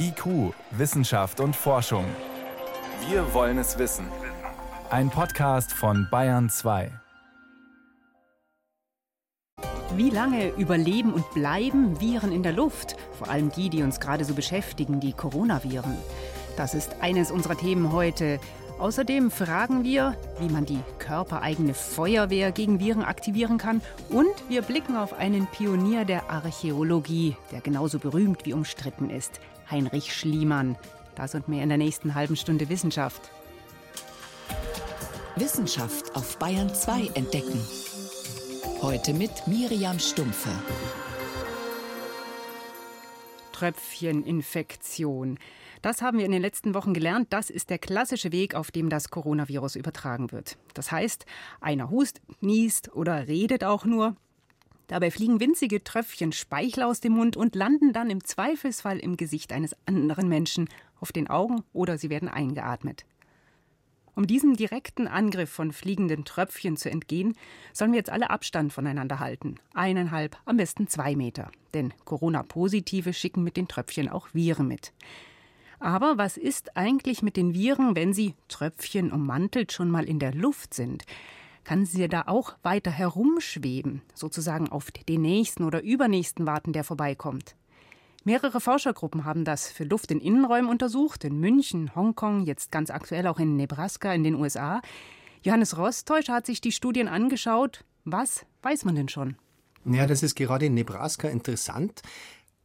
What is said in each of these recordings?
IQ, Wissenschaft und Forschung. Wir wollen es wissen. Ein Podcast von Bayern 2. Wie lange überleben und bleiben Viren in der Luft? Vor allem die, die uns gerade so beschäftigen, die Coronaviren. Das ist eines unserer Themen heute. Außerdem fragen wir, wie man die körpereigene Feuerwehr gegen Viren aktivieren kann. Und wir blicken auf einen Pionier der Archäologie, der genauso berühmt wie umstritten ist, Heinrich Schliemann. Das und mehr in der nächsten halben Stunde Wissenschaft. Wissenschaft auf Bayern 2 entdecken. Heute mit Miriam Stumpfe. Tröpfcheninfektion. Das haben wir in den letzten Wochen gelernt. Das ist der klassische Weg, auf dem das Coronavirus übertragen wird. Das heißt, einer hust, niest oder redet auch nur. Dabei fliegen winzige Tröpfchen Speichel aus dem Mund und landen dann im Zweifelsfall im Gesicht eines anderen Menschen, auf den Augen oder sie werden eingeatmet. Um diesem direkten Angriff von fliegenden Tröpfchen zu entgehen, sollen wir jetzt alle Abstand voneinander halten. Eineinhalb, am besten zwei Meter. Denn Corona-Positive schicken mit den Tröpfchen auch Viren mit. Aber was ist eigentlich mit den Viren, wenn sie Tröpfchen ummantelt schon mal in der Luft sind? Kann sie da auch weiter herumschweben, sozusagen auf den nächsten oder übernächsten warten, der vorbeikommt? Mehrere Forschergruppen haben das für Luft in Innenräumen untersucht, in München, Hongkong, jetzt ganz aktuell auch in Nebraska in den USA. Johannes Rostäusch hat sich die Studien angeschaut. Was weiß man denn schon? Ja, das ist gerade in Nebraska interessant.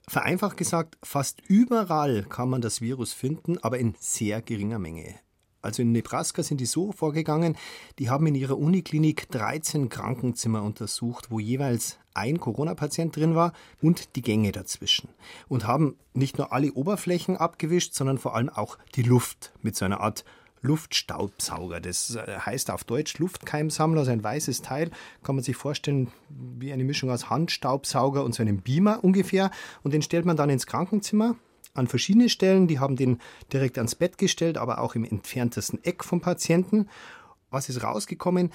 Vereinfacht gesagt, fast überall kann man das Virus finden, aber in sehr geringer Menge. Also in Nebraska sind die so vorgegangen, die haben in ihrer Uniklinik 13 Krankenzimmer untersucht, wo jeweils ein Corona-Patient drin war und die Gänge dazwischen. Und haben nicht nur alle Oberflächen abgewischt, sondern vor allem auch die Luft mit so einer Art Luftstaubsauger. Das äh, heißt auf Deutsch Luftkeimsammler, so ein weißes Teil, kann man sich vorstellen wie eine Mischung aus Handstaubsauger und so einem Beamer ungefähr. Und den stellt man dann ins Krankenzimmer an verschiedene Stellen. Die haben den direkt ans Bett gestellt, aber auch im entferntesten Eck vom Patienten. Was ist rausgekommen?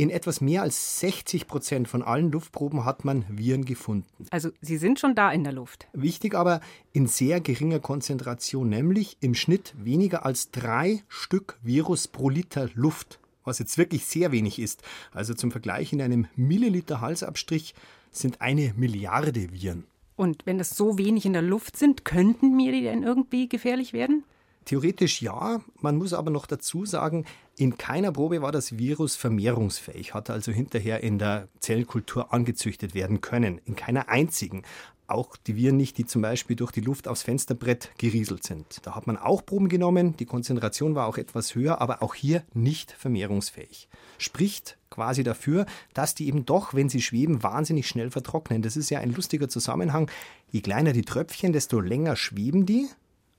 In etwas mehr als 60 Prozent von allen Luftproben hat man Viren gefunden. Also sie sind schon da in der Luft. Wichtig aber in sehr geringer Konzentration, nämlich im Schnitt weniger als drei Stück Virus pro Liter Luft, was jetzt wirklich sehr wenig ist. Also zum Vergleich in einem Milliliter Halsabstrich sind eine Milliarde Viren. Und wenn das so wenig in der Luft sind, könnten mir die denn irgendwie gefährlich werden? Theoretisch ja, man muss aber noch dazu sagen, in keiner Probe war das Virus vermehrungsfähig, hat also hinterher in der Zellkultur angezüchtet werden können. In keiner einzigen. Auch die Viren nicht, die zum Beispiel durch die Luft aufs Fensterbrett gerieselt sind. Da hat man auch Proben genommen, die Konzentration war auch etwas höher, aber auch hier nicht vermehrungsfähig. Spricht quasi dafür, dass die eben doch, wenn sie schweben, wahnsinnig schnell vertrocknen. Das ist ja ein lustiger Zusammenhang. Je kleiner die Tröpfchen, desto länger schweben die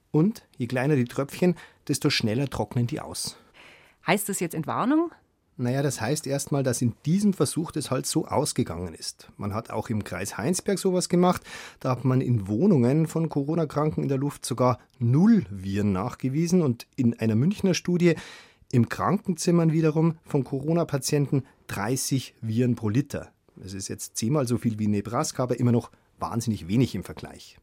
und je kleiner die Tröpfchen, desto schneller trocknen die aus. Heißt das jetzt Entwarnung? Naja, das heißt erstmal, dass in diesem Versuch das halt so ausgegangen ist. Man hat auch im Kreis Heinsberg sowas gemacht. Da hat man in Wohnungen von Corona-Kranken in der Luft sogar null Viren nachgewiesen und in einer Münchner Studie im Krankenzimmern wiederum von Corona-Patienten 30 Viren pro Liter. Das ist jetzt zehnmal so viel wie in Nebraska, aber immer noch wahnsinnig wenig im Vergleich.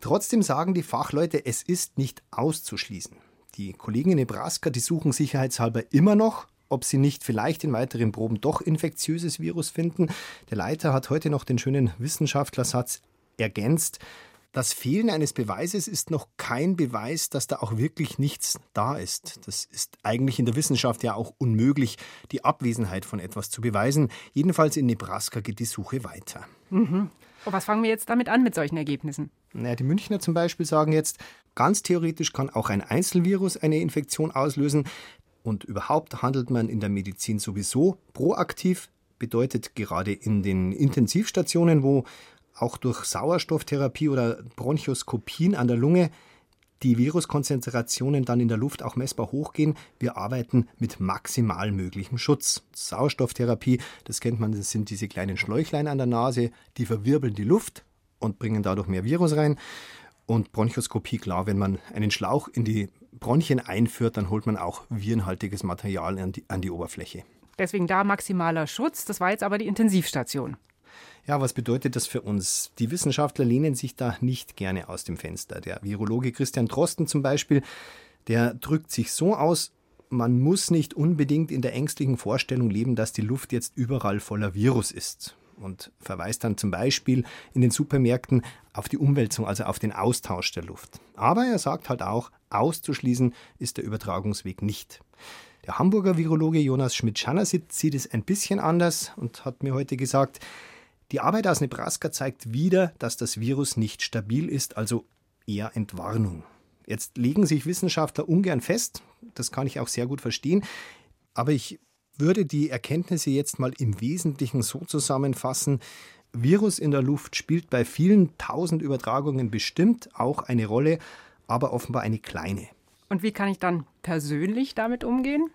Trotzdem sagen die Fachleute, es ist nicht auszuschließen. Die Kollegen in Nebraska, die suchen sicherheitshalber immer noch, ob sie nicht vielleicht in weiteren Proben doch infektiöses Virus finden. Der Leiter hat heute noch den schönen Wissenschaftlersatz ergänzt. Das Fehlen eines Beweises ist noch kein Beweis, dass da auch wirklich nichts da ist. Das ist eigentlich in der Wissenschaft ja auch unmöglich, die Abwesenheit von etwas zu beweisen. Jedenfalls in Nebraska geht die Suche weiter. Mhm. Und was fangen wir jetzt damit an mit solchen Ergebnissen? Naja, die Münchner zum Beispiel sagen jetzt, ganz theoretisch kann auch ein Einzelvirus eine Infektion auslösen. Und überhaupt handelt man in der Medizin sowieso proaktiv. Bedeutet gerade in den Intensivstationen, wo auch durch Sauerstofftherapie oder Bronchoskopien an der Lunge die Viruskonzentrationen dann in der Luft auch messbar hochgehen. Wir arbeiten mit maximal möglichem Schutz. Sauerstofftherapie, das kennt man, das sind diese kleinen Schläuchlein an der Nase, die verwirbeln die Luft und bringen dadurch mehr Virus rein. Und Bronchoskopie, klar, wenn man einen Schlauch in die Bronchien einführt, dann holt man auch virenhaltiges Material an die, an die Oberfläche. Deswegen da maximaler Schutz. Das war jetzt aber die Intensivstation. Ja, was bedeutet das für uns? Die Wissenschaftler lehnen sich da nicht gerne aus dem Fenster. Der Virologe Christian Drosten zum Beispiel, der drückt sich so aus, man muss nicht unbedingt in der ängstlichen Vorstellung leben, dass die Luft jetzt überall voller Virus ist. Und verweist dann zum Beispiel in den Supermärkten auf die Umwälzung, also auf den Austausch der Luft. Aber er sagt halt auch, auszuschließen ist der Übertragungsweg nicht. Der Hamburger Virologe Jonas Schmidt-Schanasit sieht es ein bisschen anders und hat mir heute gesagt, die Arbeit aus Nebraska zeigt wieder, dass das Virus nicht stabil ist, also eher Entwarnung. Jetzt legen sich Wissenschaftler ungern fest, das kann ich auch sehr gut verstehen, aber ich würde die Erkenntnisse jetzt mal im Wesentlichen so zusammenfassen, Virus in der Luft spielt bei vielen tausend Übertragungen bestimmt auch eine Rolle, aber offenbar eine kleine. Und wie kann ich dann persönlich damit umgehen?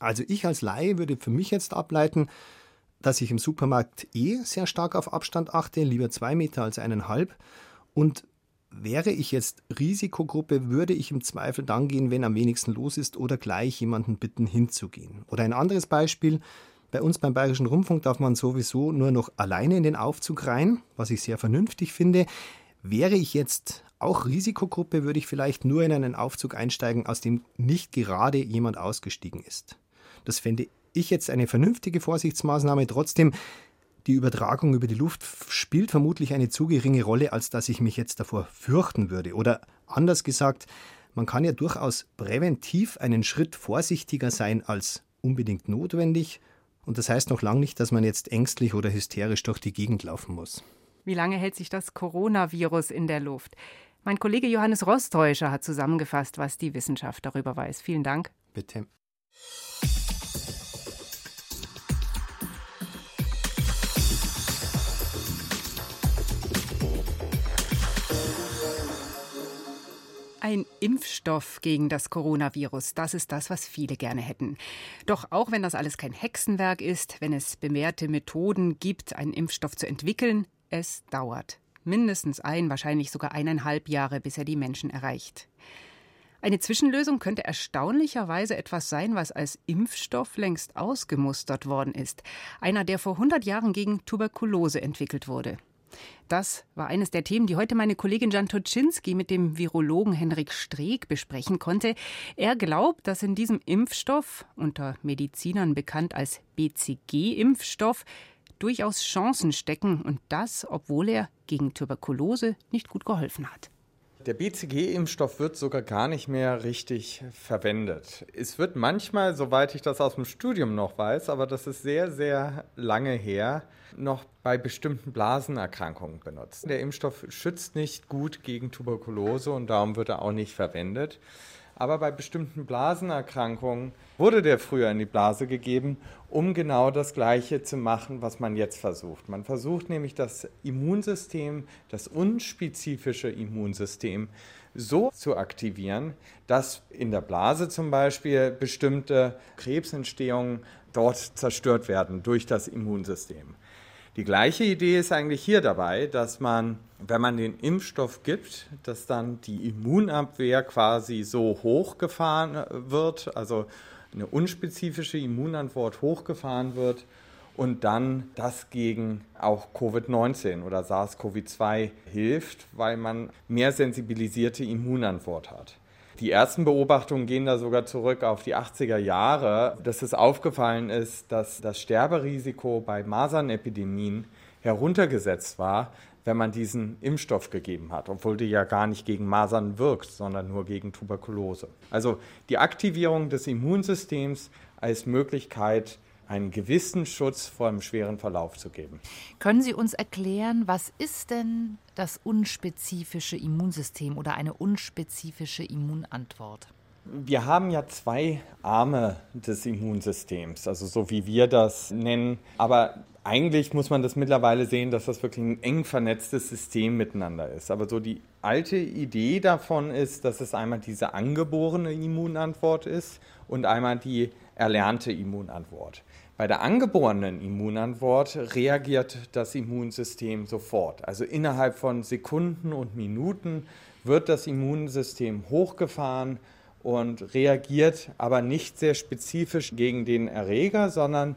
Also ich als Laie würde für mich jetzt ableiten, dass ich im Supermarkt eh sehr stark auf Abstand achte, lieber zwei Meter als eineinhalb. Und wäre ich jetzt Risikogruppe, würde ich im Zweifel dann gehen, wenn am wenigsten los ist oder gleich jemanden bitten hinzugehen. Oder ein anderes Beispiel. Bei uns beim Bayerischen Rundfunk darf man sowieso nur noch alleine in den Aufzug rein, was ich sehr vernünftig finde. Wäre ich jetzt auch Risikogruppe, würde ich vielleicht nur in einen Aufzug einsteigen, aus dem nicht gerade jemand ausgestiegen ist. Das fände ich jetzt eine vernünftige Vorsichtsmaßnahme. Trotzdem, die Übertragung über die Luft spielt vermutlich eine zu geringe Rolle, als dass ich mich jetzt davor fürchten würde. Oder anders gesagt, man kann ja durchaus präventiv einen Schritt vorsichtiger sein als unbedingt notwendig. Und das heißt noch lange nicht, dass man jetzt ängstlich oder hysterisch durch die Gegend laufen muss. Wie lange hält sich das Coronavirus in der Luft? Mein Kollege Johannes Rostäuscher hat zusammengefasst, was die Wissenschaft darüber weiß. Vielen Dank. Bitte. Ein Impfstoff gegen das Coronavirus, das ist das, was viele gerne hätten. Doch auch wenn das alles kein Hexenwerk ist, wenn es bewährte Methoden gibt, einen Impfstoff zu entwickeln, es dauert. Mindestens ein, wahrscheinlich sogar eineinhalb Jahre, bis er die Menschen erreicht. Eine Zwischenlösung könnte erstaunlicherweise etwas sein, was als Impfstoff längst ausgemustert worden ist. Einer, der vor 100 Jahren gegen Tuberkulose entwickelt wurde. Das war eines der Themen, die heute meine Kollegin Jan Toczynski mit dem Virologen Henrik Streeck besprechen konnte. Er glaubt, dass in diesem Impfstoff, unter Medizinern bekannt als BCG-Impfstoff, durchaus Chancen stecken und das, obwohl er gegen Tuberkulose nicht gut geholfen hat. Der BCG-Impfstoff wird sogar gar nicht mehr richtig verwendet. Es wird manchmal, soweit ich das aus dem Studium noch weiß, aber das ist sehr, sehr lange her, noch bei bestimmten Blasenerkrankungen benutzt. Der Impfstoff schützt nicht gut gegen Tuberkulose und darum wird er auch nicht verwendet. Aber bei bestimmten Blasenerkrankungen wurde der früher in die Blase gegeben, um genau das Gleiche zu machen, was man jetzt versucht. Man versucht nämlich das Immunsystem, das unspezifische Immunsystem, so zu aktivieren, dass in der Blase zum Beispiel bestimmte Krebsentstehungen dort zerstört werden durch das Immunsystem. Die gleiche Idee ist eigentlich hier dabei, dass man, wenn man den Impfstoff gibt, dass dann die Immunabwehr quasi so hochgefahren wird, also eine unspezifische Immunantwort hochgefahren wird und dann das gegen auch Covid-19 oder SARS-CoV-2 hilft, weil man mehr sensibilisierte Immunantwort hat. Die ersten Beobachtungen gehen da sogar zurück auf die 80er Jahre, dass es aufgefallen ist, dass das Sterberisiko bei Masernepidemien heruntergesetzt war, wenn man diesen Impfstoff gegeben hat, obwohl der ja gar nicht gegen Masern wirkt, sondern nur gegen Tuberkulose. Also die Aktivierung des Immunsystems als Möglichkeit, einen gewissen Schutz vor einem schweren Verlauf zu geben. Können Sie uns erklären, was ist denn das unspezifische Immunsystem oder eine unspezifische Immunantwort? Wir haben ja zwei Arme des Immunsystems, also so wie wir das nennen. Aber eigentlich muss man das mittlerweile sehen, dass das wirklich ein eng vernetztes System miteinander ist. Aber so die alte Idee davon ist, dass es einmal diese angeborene Immunantwort ist und einmal die erlernte Immunantwort. Bei der angeborenen Immunantwort reagiert das Immunsystem sofort. Also innerhalb von Sekunden und Minuten wird das Immunsystem hochgefahren und reagiert aber nicht sehr spezifisch gegen den Erreger, sondern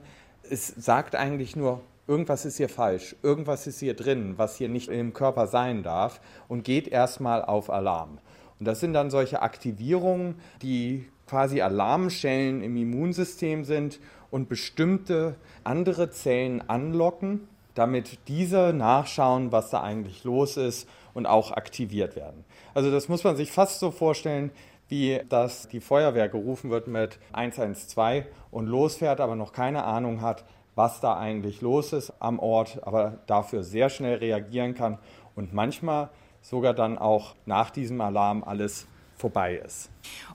es sagt eigentlich nur, irgendwas ist hier falsch, irgendwas ist hier drin, was hier nicht im Körper sein darf und geht erstmal auf Alarm. Und das sind dann solche Aktivierungen, die quasi Alarmschellen im Immunsystem sind und bestimmte andere Zellen anlocken, damit diese nachschauen, was da eigentlich los ist und auch aktiviert werden. Also das muss man sich fast so vorstellen, wie dass die Feuerwehr gerufen wird mit 112 und losfährt, aber noch keine Ahnung hat, was da eigentlich los ist am Ort, aber dafür sehr schnell reagieren kann und manchmal sogar dann auch nach diesem Alarm alles vorbei ist.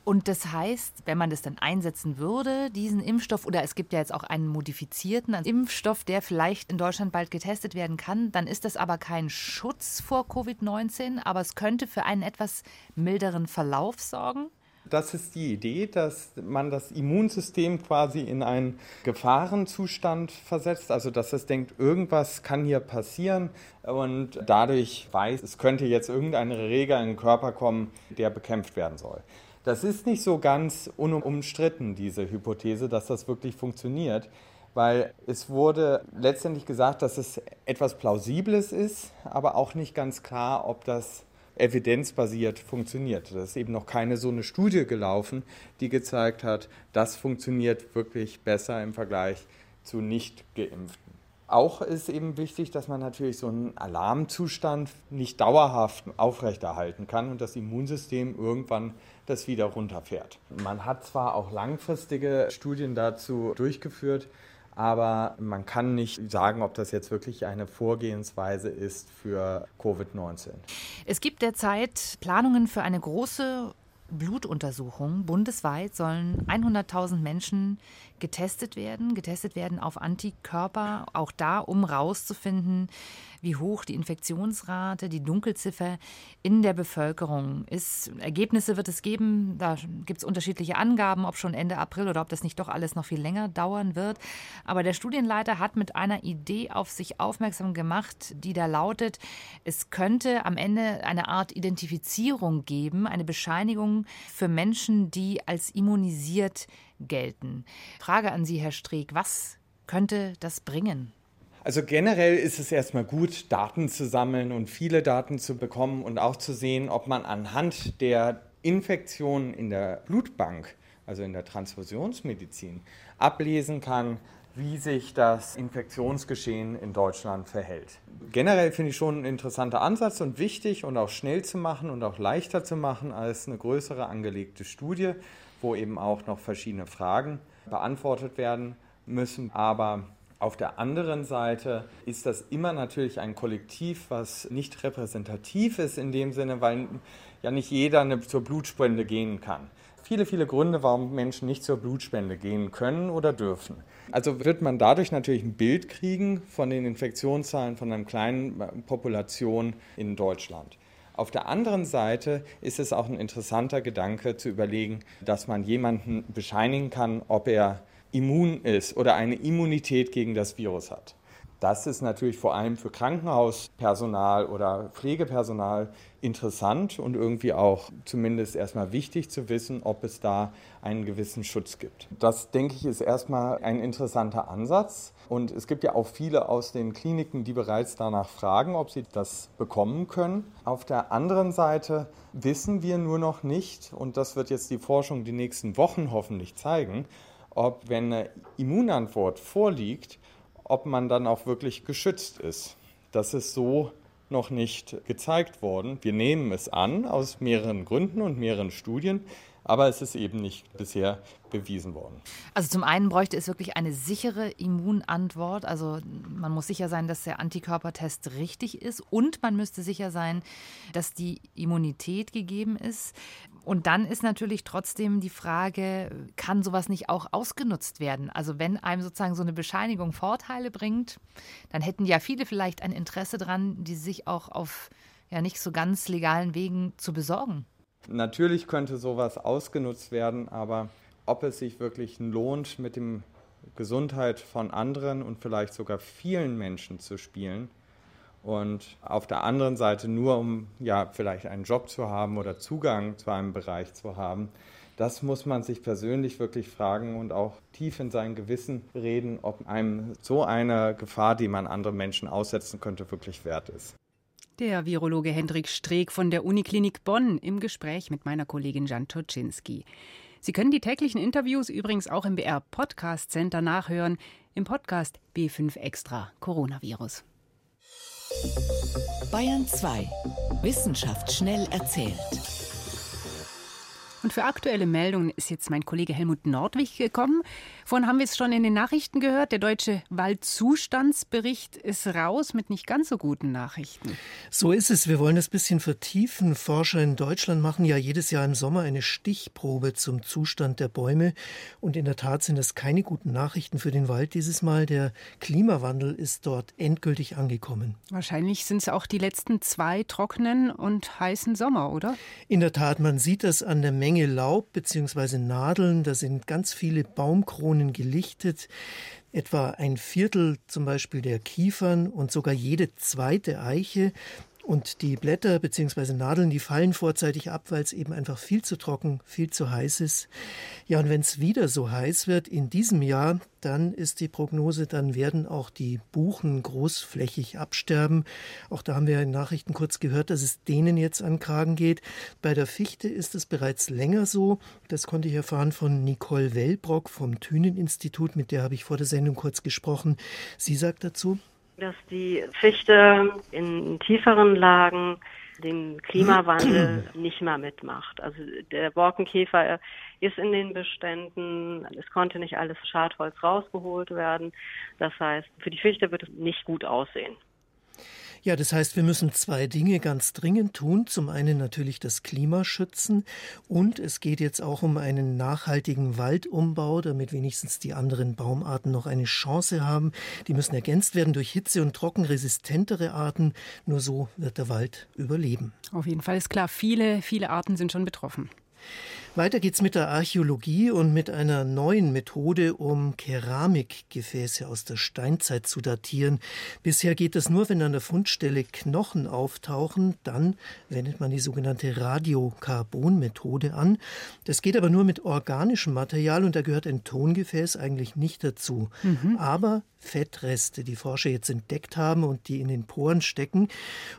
Und das heißt, wenn man das dann einsetzen würde, diesen Impfstoff, oder es gibt ja jetzt auch einen modifizierten Impfstoff, der vielleicht in Deutschland bald getestet werden kann, dann ist das aber kein Schutz vor Covid-19, aber es könnte für einen etwas milderen Verlauf sorgen? Das ist die Idee, dass man das Immunsystem quasi in einen Gefahrenzustand versetzt, also dass es denkt, irgendwas kann hier passieren und dadurch weiß, es könnte jetzt irgendeine Reger in den Körper kommen, der bekämpft werden soll. Das ist nicht so ganz unumstritten, diese Hypothese, dass das wirklich funktioniert, weil es wurde letztendlich gesagt, dass es etwas Plausibles ist, aber auch nicht ganz klar, ob das evidenzbasiert funktioniert. Da ist eben noch keine so eine Studie gelaufen, die gezeigt hat, das funktioniert wirklich besser im Vergleich zu nicht geimpften. Auch ist eben wichtig, dass man natürlich so einen Alarmzustand nicht dauerhaft aufrechterhalten kann und das Immunsystem irgendwann das wieder runterfährt. Man hat zwar auch langfristige Studien dazu durchgeführt, aber man kann nicht sagen, ob das jetzt wirklich eine Vorgehensweise ist für Covid-19. Es gibt derzeit Planungen für eine große Blutuntersuchung. Bundesweit sollen 100.000 Menschen getestet werden, getestet werden auf Antikörper, auch da, um rauszufinden, wie hoch die Infektionsrate, die Dunkelziffer in der Bevölkerung ist. Ergebnisse wird es geben, da gibt es unterschiedliche Angaben, ob schon Ende April oder ob das nicht doch alles noch viel länger dauern wird. Aber der Studienleiter hat mit einer Idee auf sich aufmerksam gemacht, die da lautet, es könnte am Ende eine Art Identifizierung geben, eine Bescheinigung für Menschen, die als immunisiert gelten. Frage an Sie, Herr Streeck, was könnte das bringen? Also generell ist es erstmal gut, Daten zu sammeln und viele Daten zu bekommen und auch zu sehen, ob man anhand der Infektionen in der Blutbank, also in der Transfusionsmedizin, ablesen kann, wie sich das Infektionsgeschehen in Deutschland verhält. Generell finde ich schon ein interessanter Ansatz und wichtig und auch schnell zu machen und auch leichter zu machen als eine größere angelegte Studie, wo eben auch noch verschiedene Fragen beantwortet werden müssen. Aber auf der anderen Seite ist das immer natürlich ein Kollektiv, was nicht repräsentativ ist in dem Sinne, weil ja nicht jeder eine, zur Blutspende gehen kann. Viele, viele Gründe, warum Menschen nicht zur Blutspende gehen können oder dürfen. Also wird man dadurch natürlich ein Bild kriegen von den Infektionszahlen von einer kleinen Population in Deutschland. Auf der anderen Seite ist es auch ein interessanter Gedanke zu überlegen, dass man jemanden bescheinigen kann, ob er immun ist oder eine Immunität gegen das Virus hat. Das ist natürlich vor allem für Krankenhauspersonal oder Pflegepersonal interessant und irgendwie auch zumindest erstmal wichtig zu wissen, ob es da einen gewissen Schutz gibt. Das, denke ich, ist erstmal ein interessanter Ansatz. Und es gibt ja auch viele aus den Kliniken, die bereits danach fragen, ob sie das bekommen können. Auf der anderen Seite wissen wir nur noch nicht, und das wird jetzt die Forschung die nächsten Wochen hoffentlich zeigen, ob, wenn eine Immunantwort vorliegt, ob man dann auch wirklich geschützt ist. Das ist so noch nicht gezeigt worden. Wir nehmen es an aus mehreren Gründen und mehreren Studien, aber es ist eben nicht bisher bewiesen worden. Also zum einen bräuchte es wirklich eine sichere Immunantwort. Also man muss sicher sein, dass der Antikörpertest richtig ist und man müsste sicher sein, dass die Immunität gegeben ist. Und dann ist natürlich trotzdem die Frage, kann sowas nicht auch ausgenutzt werden? Also wenn einem sozusagen so eine Bescheinigung Vorteile bringt, dann hätten ja viele vielleicht ein Interesse daran, die sich auch auf ja nicht so ganz legalen Wegen zu besorgen. Natürlich könnte sowas ausgenutzt werden, aber ob es sich wirklich lohnt, mit dem Gesundheit von anderen und vielleicht sogar vielen Menschen zu spielen und auf der anderen Seite nur um ja vielleicht einen Job zu haben oder Zugang zu einem Bereich zu haben, Das muss man sich persönlich wirklich fragen und auch tief in sein Gewissen reden, ob einem so eine Gefahr, die man anderen Menschen aussetzen könnte, wirklich wert ist. Der Virologe Hendrik Streeck von der Uniklinik Bonn im Gespräch mit meiner Kollegin Jan Toczynski. Sie können die täglichen Interviews übrigens auch im BR Podcast Center nachhören, im Podcast B5 Extra Coronavirus. Bayern 2. Wissenschaft schnell erzählt. Und für aktuelle Meldungen ist jetzt mein Kollege Helmut Nordwig gekommen. Vorhin haben wir es schon in den Nachrichten gehört. Der deutsche Waldzustandsbericht ist raus mit nicht ganz so guten Nachrichten. So ist es. Wir wollen das ein bisschen vertiefen. Forscher in Deutschland machen ja jedes Jahr im Sommer eine Stichprobe zum Zustand der Bäume. Und in der Tat sind das keine guten Nachrichten für den Wald dieses Mal. Der Klimawandel ist dort endgültig angekommen. Wahrscheinlich sind es auch die letzten zwei trockenen und heißen Sommer, oder? In der Tat, man sieht das an der Menge Menge Laub bzw. Nadeln, da sind ganz viele Baumkronen gelichtet, etwa ein Viertel zum Beispiel der Kiefern und sogar jede zweite Eiche. Und die Blätter bzw. Nadeln, die fallen vorzeitig ab, weil es eben einfach viel zu trocken, viel zu heiß ist. Ja, und wenn es wieder so heiß wird in diesem Jahr, dann ist die Prognose, dann werden auch die Buchen großflächig absterben. Auch da haben wir in Nachrichten kurz gehört, dass es denen jetzt an Kragen geht. Bei der Fichte ist es bereits länger so. Das konnte ich erfahren von Nicole Wellbrock vom Thünen-Institut, mit der habe ich vor der Sendung kurz gesprochen. Sie sagt dazu, dass die Fichte in tieferen Lagen den Klimawandel nicht mehr mitmacht. Also der Borkenkäfer ist in den Beständen, es konnte nicht alles Schadholz rausgeholt werden. Das heißt, für die Fichte wird es nicht gut aussehen. Ja, das heißt, wir müssen zwei Dinge ganz dringend tun. Zum einen natürlich das Klima schützen und es geht jetzt auch um einen nachhaltigen Waldumbau, damit wenigstens die anderen Baumarten noch eine Chance haben. Die müssen ergänzt werden durch hitze- und trockenresistentere Arten. Nur so wird der Wald überleben. Auf jeden Fall ist klar, viele, viele Arten sind schon betroffen. Weiter geht's mit der Archäologie und mit einer neuen Methode, um Keramikgefäße aus der Steinzeit zu datieren. Bisher geht das nur, wenn an der Fundstelle Knochen auftauchen. Dann wendet man die sogenannte Radiokarbon-Methode an. Das geht aber nur mit organischem Material und da gehört ein Tongefäß eigentlich nicht dazu. Mhm. Aber Fettreste, die Forscher jetzt entdeckt haben und die in den Poren stecken.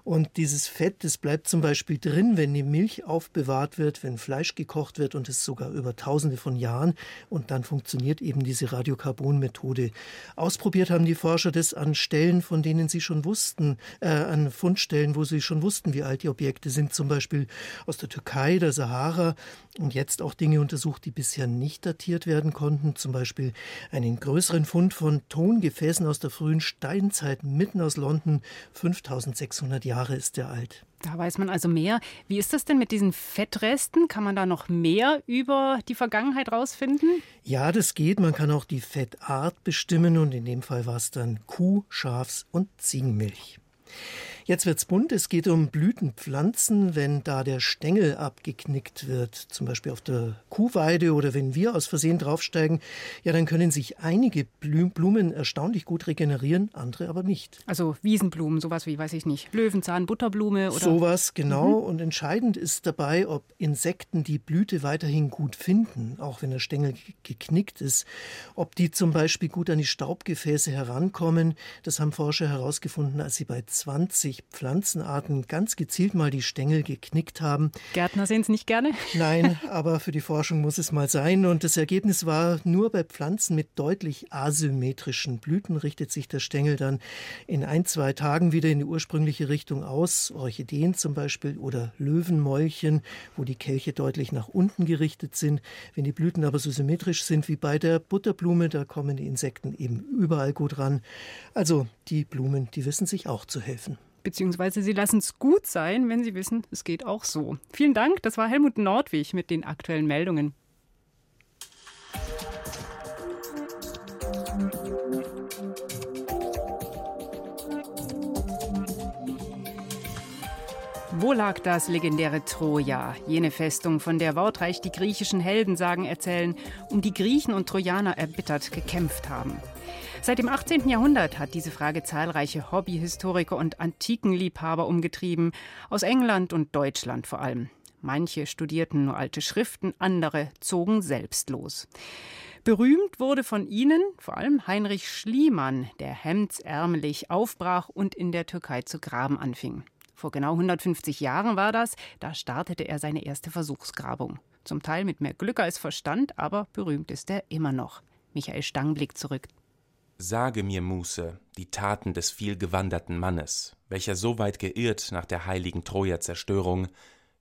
Und dieses Fett, das bleibt zum Beispiel drin, wenn die Milch aufbewahrt wird, wenn Fleisch gekocht wird und es sogar über tausende von Jahren. Und dann funktioniert eben diese Radiokarbon-Methode. Ausprobiert haben die Forscher das an Stellen, von denen sie schon wussten, äh, an Fundstellen, wo sie schon wussten, wie alt die Objekte sind, zum Beispiel aus der Türkei, der Sahara. Und jetzt auch Dinge untersucht, die bisher nicht datiert werden konnten, zum Beispiel einen größeren Fund von Tongefäßen Gefäßen aus der frühen Steinzeit mitten aus London. 5600 Jahre ist der alt. Da weiß man also mehr. Wie ist das denn mit diesen Fettresten? Kann man da noch mehr über die Vergangenheit rausfinden? Ja, das geht. Man kann auch die Fettart bestimmen und in dem Fall war es dann Kuh, Schafs- und Ziegenmilch. Jetzt wird's bunt. Es geht um Blütenpflanzen, wenn da der Stängel abgeknickt wird, zum Beispiel auf der Kuhweide oder wenn wir aus Versehen draufsteigen, ja, dann können sich einige Blumen erstaunlich gut regenerieren, andere aber nicht. Also Wiesenblumen, sowas wie, weiß ich nicht, Löwenzahn, Butterblume oder sowas genau. Mhm. Und entscheidend ist dabei, ob Insekten die Blüte weiterhin gut finden, auch wenn der Stängel geknickt ist, ob die zum Beispiel gut an die Staubgefäße herankommen. Das haben Forscher herausgefunden, als sie bei 20 30 Pflanzenarten ganz gezielt mal die Stängel geknickt haben. Gärtner sehen es nicht gerne? Nein, aber für die Forschung muss es mal sein. Und das Ergebnis war, nur bei Pflanzen mit deutlich asymmetrischen Blüten richtet sich der Stängel dann in ein, zwei Tagen wieder in die ursprüngliche Richtung aus. Orchideen zum Beispiel oder Löwenmäulchen, wo die Kelche deutlich nach unten gerichtet sind. Wenn die Blüten aber so symmetrisch sind wie bei der Butterblume, da kommen die Insekten eben überall gut ran. Also die Blumen, die wissen sich auch zu helfen beziehungsweise sie lassen es gut sein, wenn sie wissen, es geht auch so. Vielen Dank, das war Helmut Nordwig mit den aktuellen Meldungen. Wo lag das legendäre Troja, jene Festung, von der wortreich die griechischen Heldensagen erzählen, um die Griechen und Trojaner erbittert gekämpft haben? Seit dem 18. Jahrhundert hat diese Frage zahlreiche Hobbyhistoriker und Antikenliebhaber umgetrieben, aus England und Deutschland vor allem. Manche studierten nur alte Schriften, andere zogen selbst los. Berühmt wurde von ihnen vor allem Heinrich Schliemann, der hemdsärmelig aufbrach und in der Türkei zu graben anfing. Vor genau 150 Jahren war das, da startete er seine erste Versuchsgrabung. Zum Teil mit mehr Glück als Verstand, aber berühmt ist er immer noch. Michael Stang blickt zurück. Sage mir, Muse, die Taten des vielgewanderten Mannes, welcher so weit geirrt nach der heiligen Troja-Zerstörung,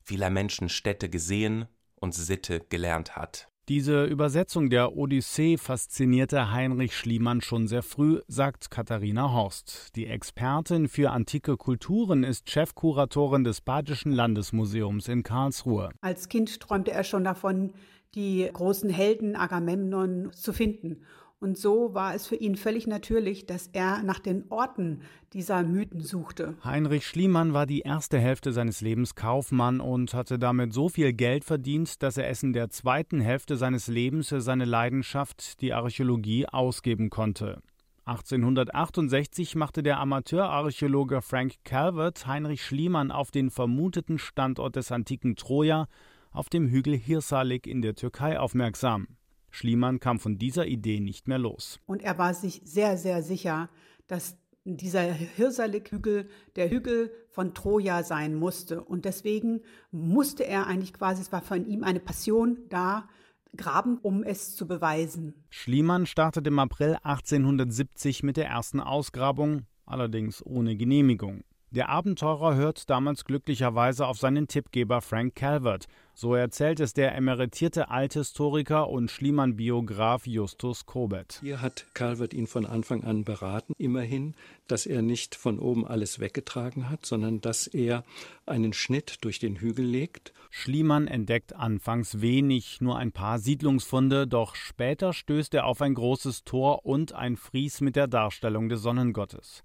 vieler Menschen Städte gesehen und Sitte gelernt hat. Diese Übersetzung der Odyssee faszinierte Heinrich Schliemann schon sehr früh, sagt Katharina Horst. Die Expertin für antike Kulturen ist Chefkuratorin des Badischen Landesmuseums in Karlsruhe. Als Kind träumte er schon davon, die großen Helden Agamemnon zu finden. Und so war es für ihn völlig natürlich, dass er nach den Orten dieser Mythen suchte. Heinrich Schliemann war die erste Hälfte seines Lebens Kaufmann und hatte damit so viel Geld verdient, dass er es in der zweiten Hälfte seines Lebens für seine Leidenschaft, die Archäologie, ausgeben konnte. 1868 machte der Amateurarchäologe Frank Calvert Heinrich Schliemann auf den vermuteten Standort des antiken Troja auf dem Hügel Hirsalik in der Türkei aufmerksam. Schliemann kam von dieser Idee nicht mehr los. Und er war sich sehr, sehr sicher, dass dieser Hirsalik-Hügel der Hügel von Troja sein musste. Und deswegen musste er eigentlich quasi, es war von ihm eine Passion da, graben, um es zu beweisen. Schliemann startete im April 1870 mit der ersten Ausgrabung, allerdings ohne Genehmigung. Der Abenteurer hört damals glücklicherweise auf seinen Tippgeber Frank Calvert. So erzählt es der emeritierte Althistoriker und Schliemann-Biograf Justus Kobet. Hier hat Calvert ihn von Anfang an beraten, immerhin, dass er nicht von oben alles weggetragen hat, sondern dass er einen Schnitt durch den Hügel legt. Schliemann entdeckt anfangs wenig, nur ein paar Siedlungsfunde, doch später stößt er auf ein großes Tor und ein Fries mit der Darstellung des Sonnengottes.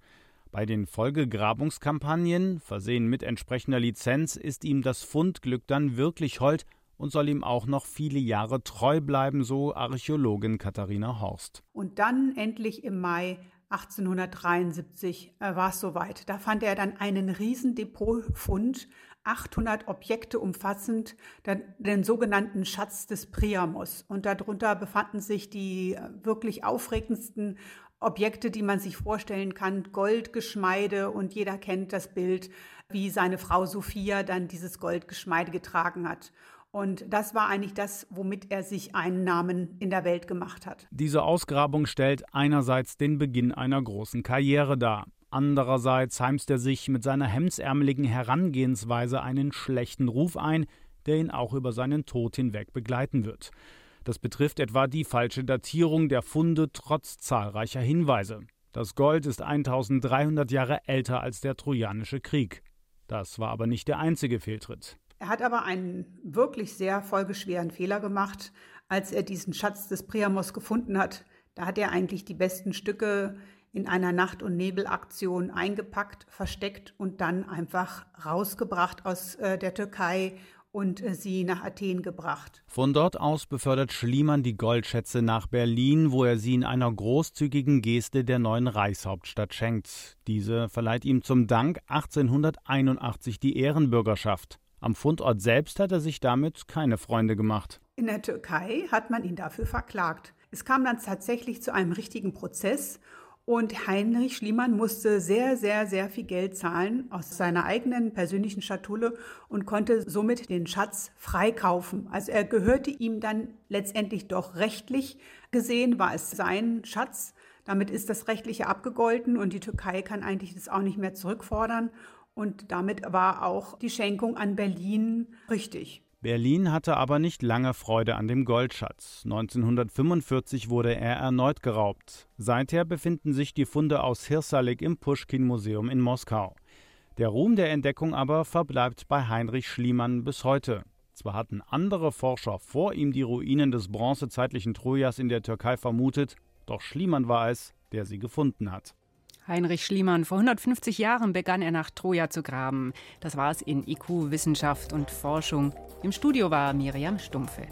Bei den Folgegrabungskampagnen, versehen mit entsprechender Lizenz, ist ihm das Fundglück dann wirklich hold und soll ihm auch noch viele Jahre treu bleiben, so Archäologin Katharina Horst. Und dann endlich im Mai 1873 äh, war es soweit. Da fand er dann einen riesen Depotfund, 800 Objekte umfassend, den, den, sogenannten Schatz des Priamos. Und darunter befanden sich die äh, wirklich aufregendsten Objekte, die man sich vorstellen kann, Goldgeschmeide und jeder kennt das Bild, wie seine Frau Sophia dann dieses Goldgeschmeide getragen hat. Und das war eigentlich das, womit er sich einen Namen in der Welt gemacht hat. Diese Ausgrabung stellt einerseits den Beginn einer großen Karriere dar. Andererseits heimst er sich mit seiner hemdsärmeligen Herangehensweise einen schlechten Ruf ein, der ihn auch über seinen Tod hinweg begleiten wird. Das betrifft etwa die falsche Datierung der Funde trotz zahlreicher Hinweise. Das Gold ist 1300 Jahre älter als der Trojanische Krieg. Das war aber nicht der einzige Fehltritt. Er hat aber einen wirklich sehr folgeschweren Fehler gemacht, als er diesen Schatz des Priamos gefunden hat. Da hat er eigentlich die besten Stücke in einer Nacht- und Nebelaktion eingepackt, versteckt und dann einfach rausgebracht aus äh, der Türkei und äh, sie nach Athen gebracht. Von dort aus befördert Schliemann die Goldschätze nach Berlin, wo er sie in einer großzügigen Geste der neuen Reichshauptstadt schenkt. Diese verleiht ihm zum Dank 1881 die Ehrenbürgerschaft. Am Fundort selbst hat er sich damit keine Freunde gemacht. In der Türkei hat man ihn dafür verklagt. Es kam dann tatsächlich zu einem richtigen Prozess und Heinrich Schliemann musste sehr, sehr, sehr viel Geld zahlen aus seiner eigenen persönlichen Schatulle und konnte somit den Schatz freikaufen. Also er gehörte ihm dann letztendlich doch rechtlich gesehen, war es sein Schatz. Damit ist das Rechtliche abgegolten und die Türkei kann eigentlich das auch nicht mehr zurückfordern. Und damit war auch die Schenkung an Berlin richtig. Berlin hatte aber nicht lange Freude an dem Goldschatz. 1945 wurde er erneut geraubt. Seither befinden sich die Funde aus Hirsalik im Puschkin-Museum in Moskau. Der Ruhm der Entdeckung aber verbleibt bei Heinrich Schliemann bis heute. Zwar hatten andere Forscher vor ihm die Ruinen des bronzezeitlichen Trojas in der Türkei vermutet, doch Schliemann war es, der sie gefunden hat. Heinrich Schliemann. Vor 150 Jahren begann er nach Troja zu graben. Das war es in IQ, Wissenschaft und Forschung. Im Studio war Miriam Stumpfe.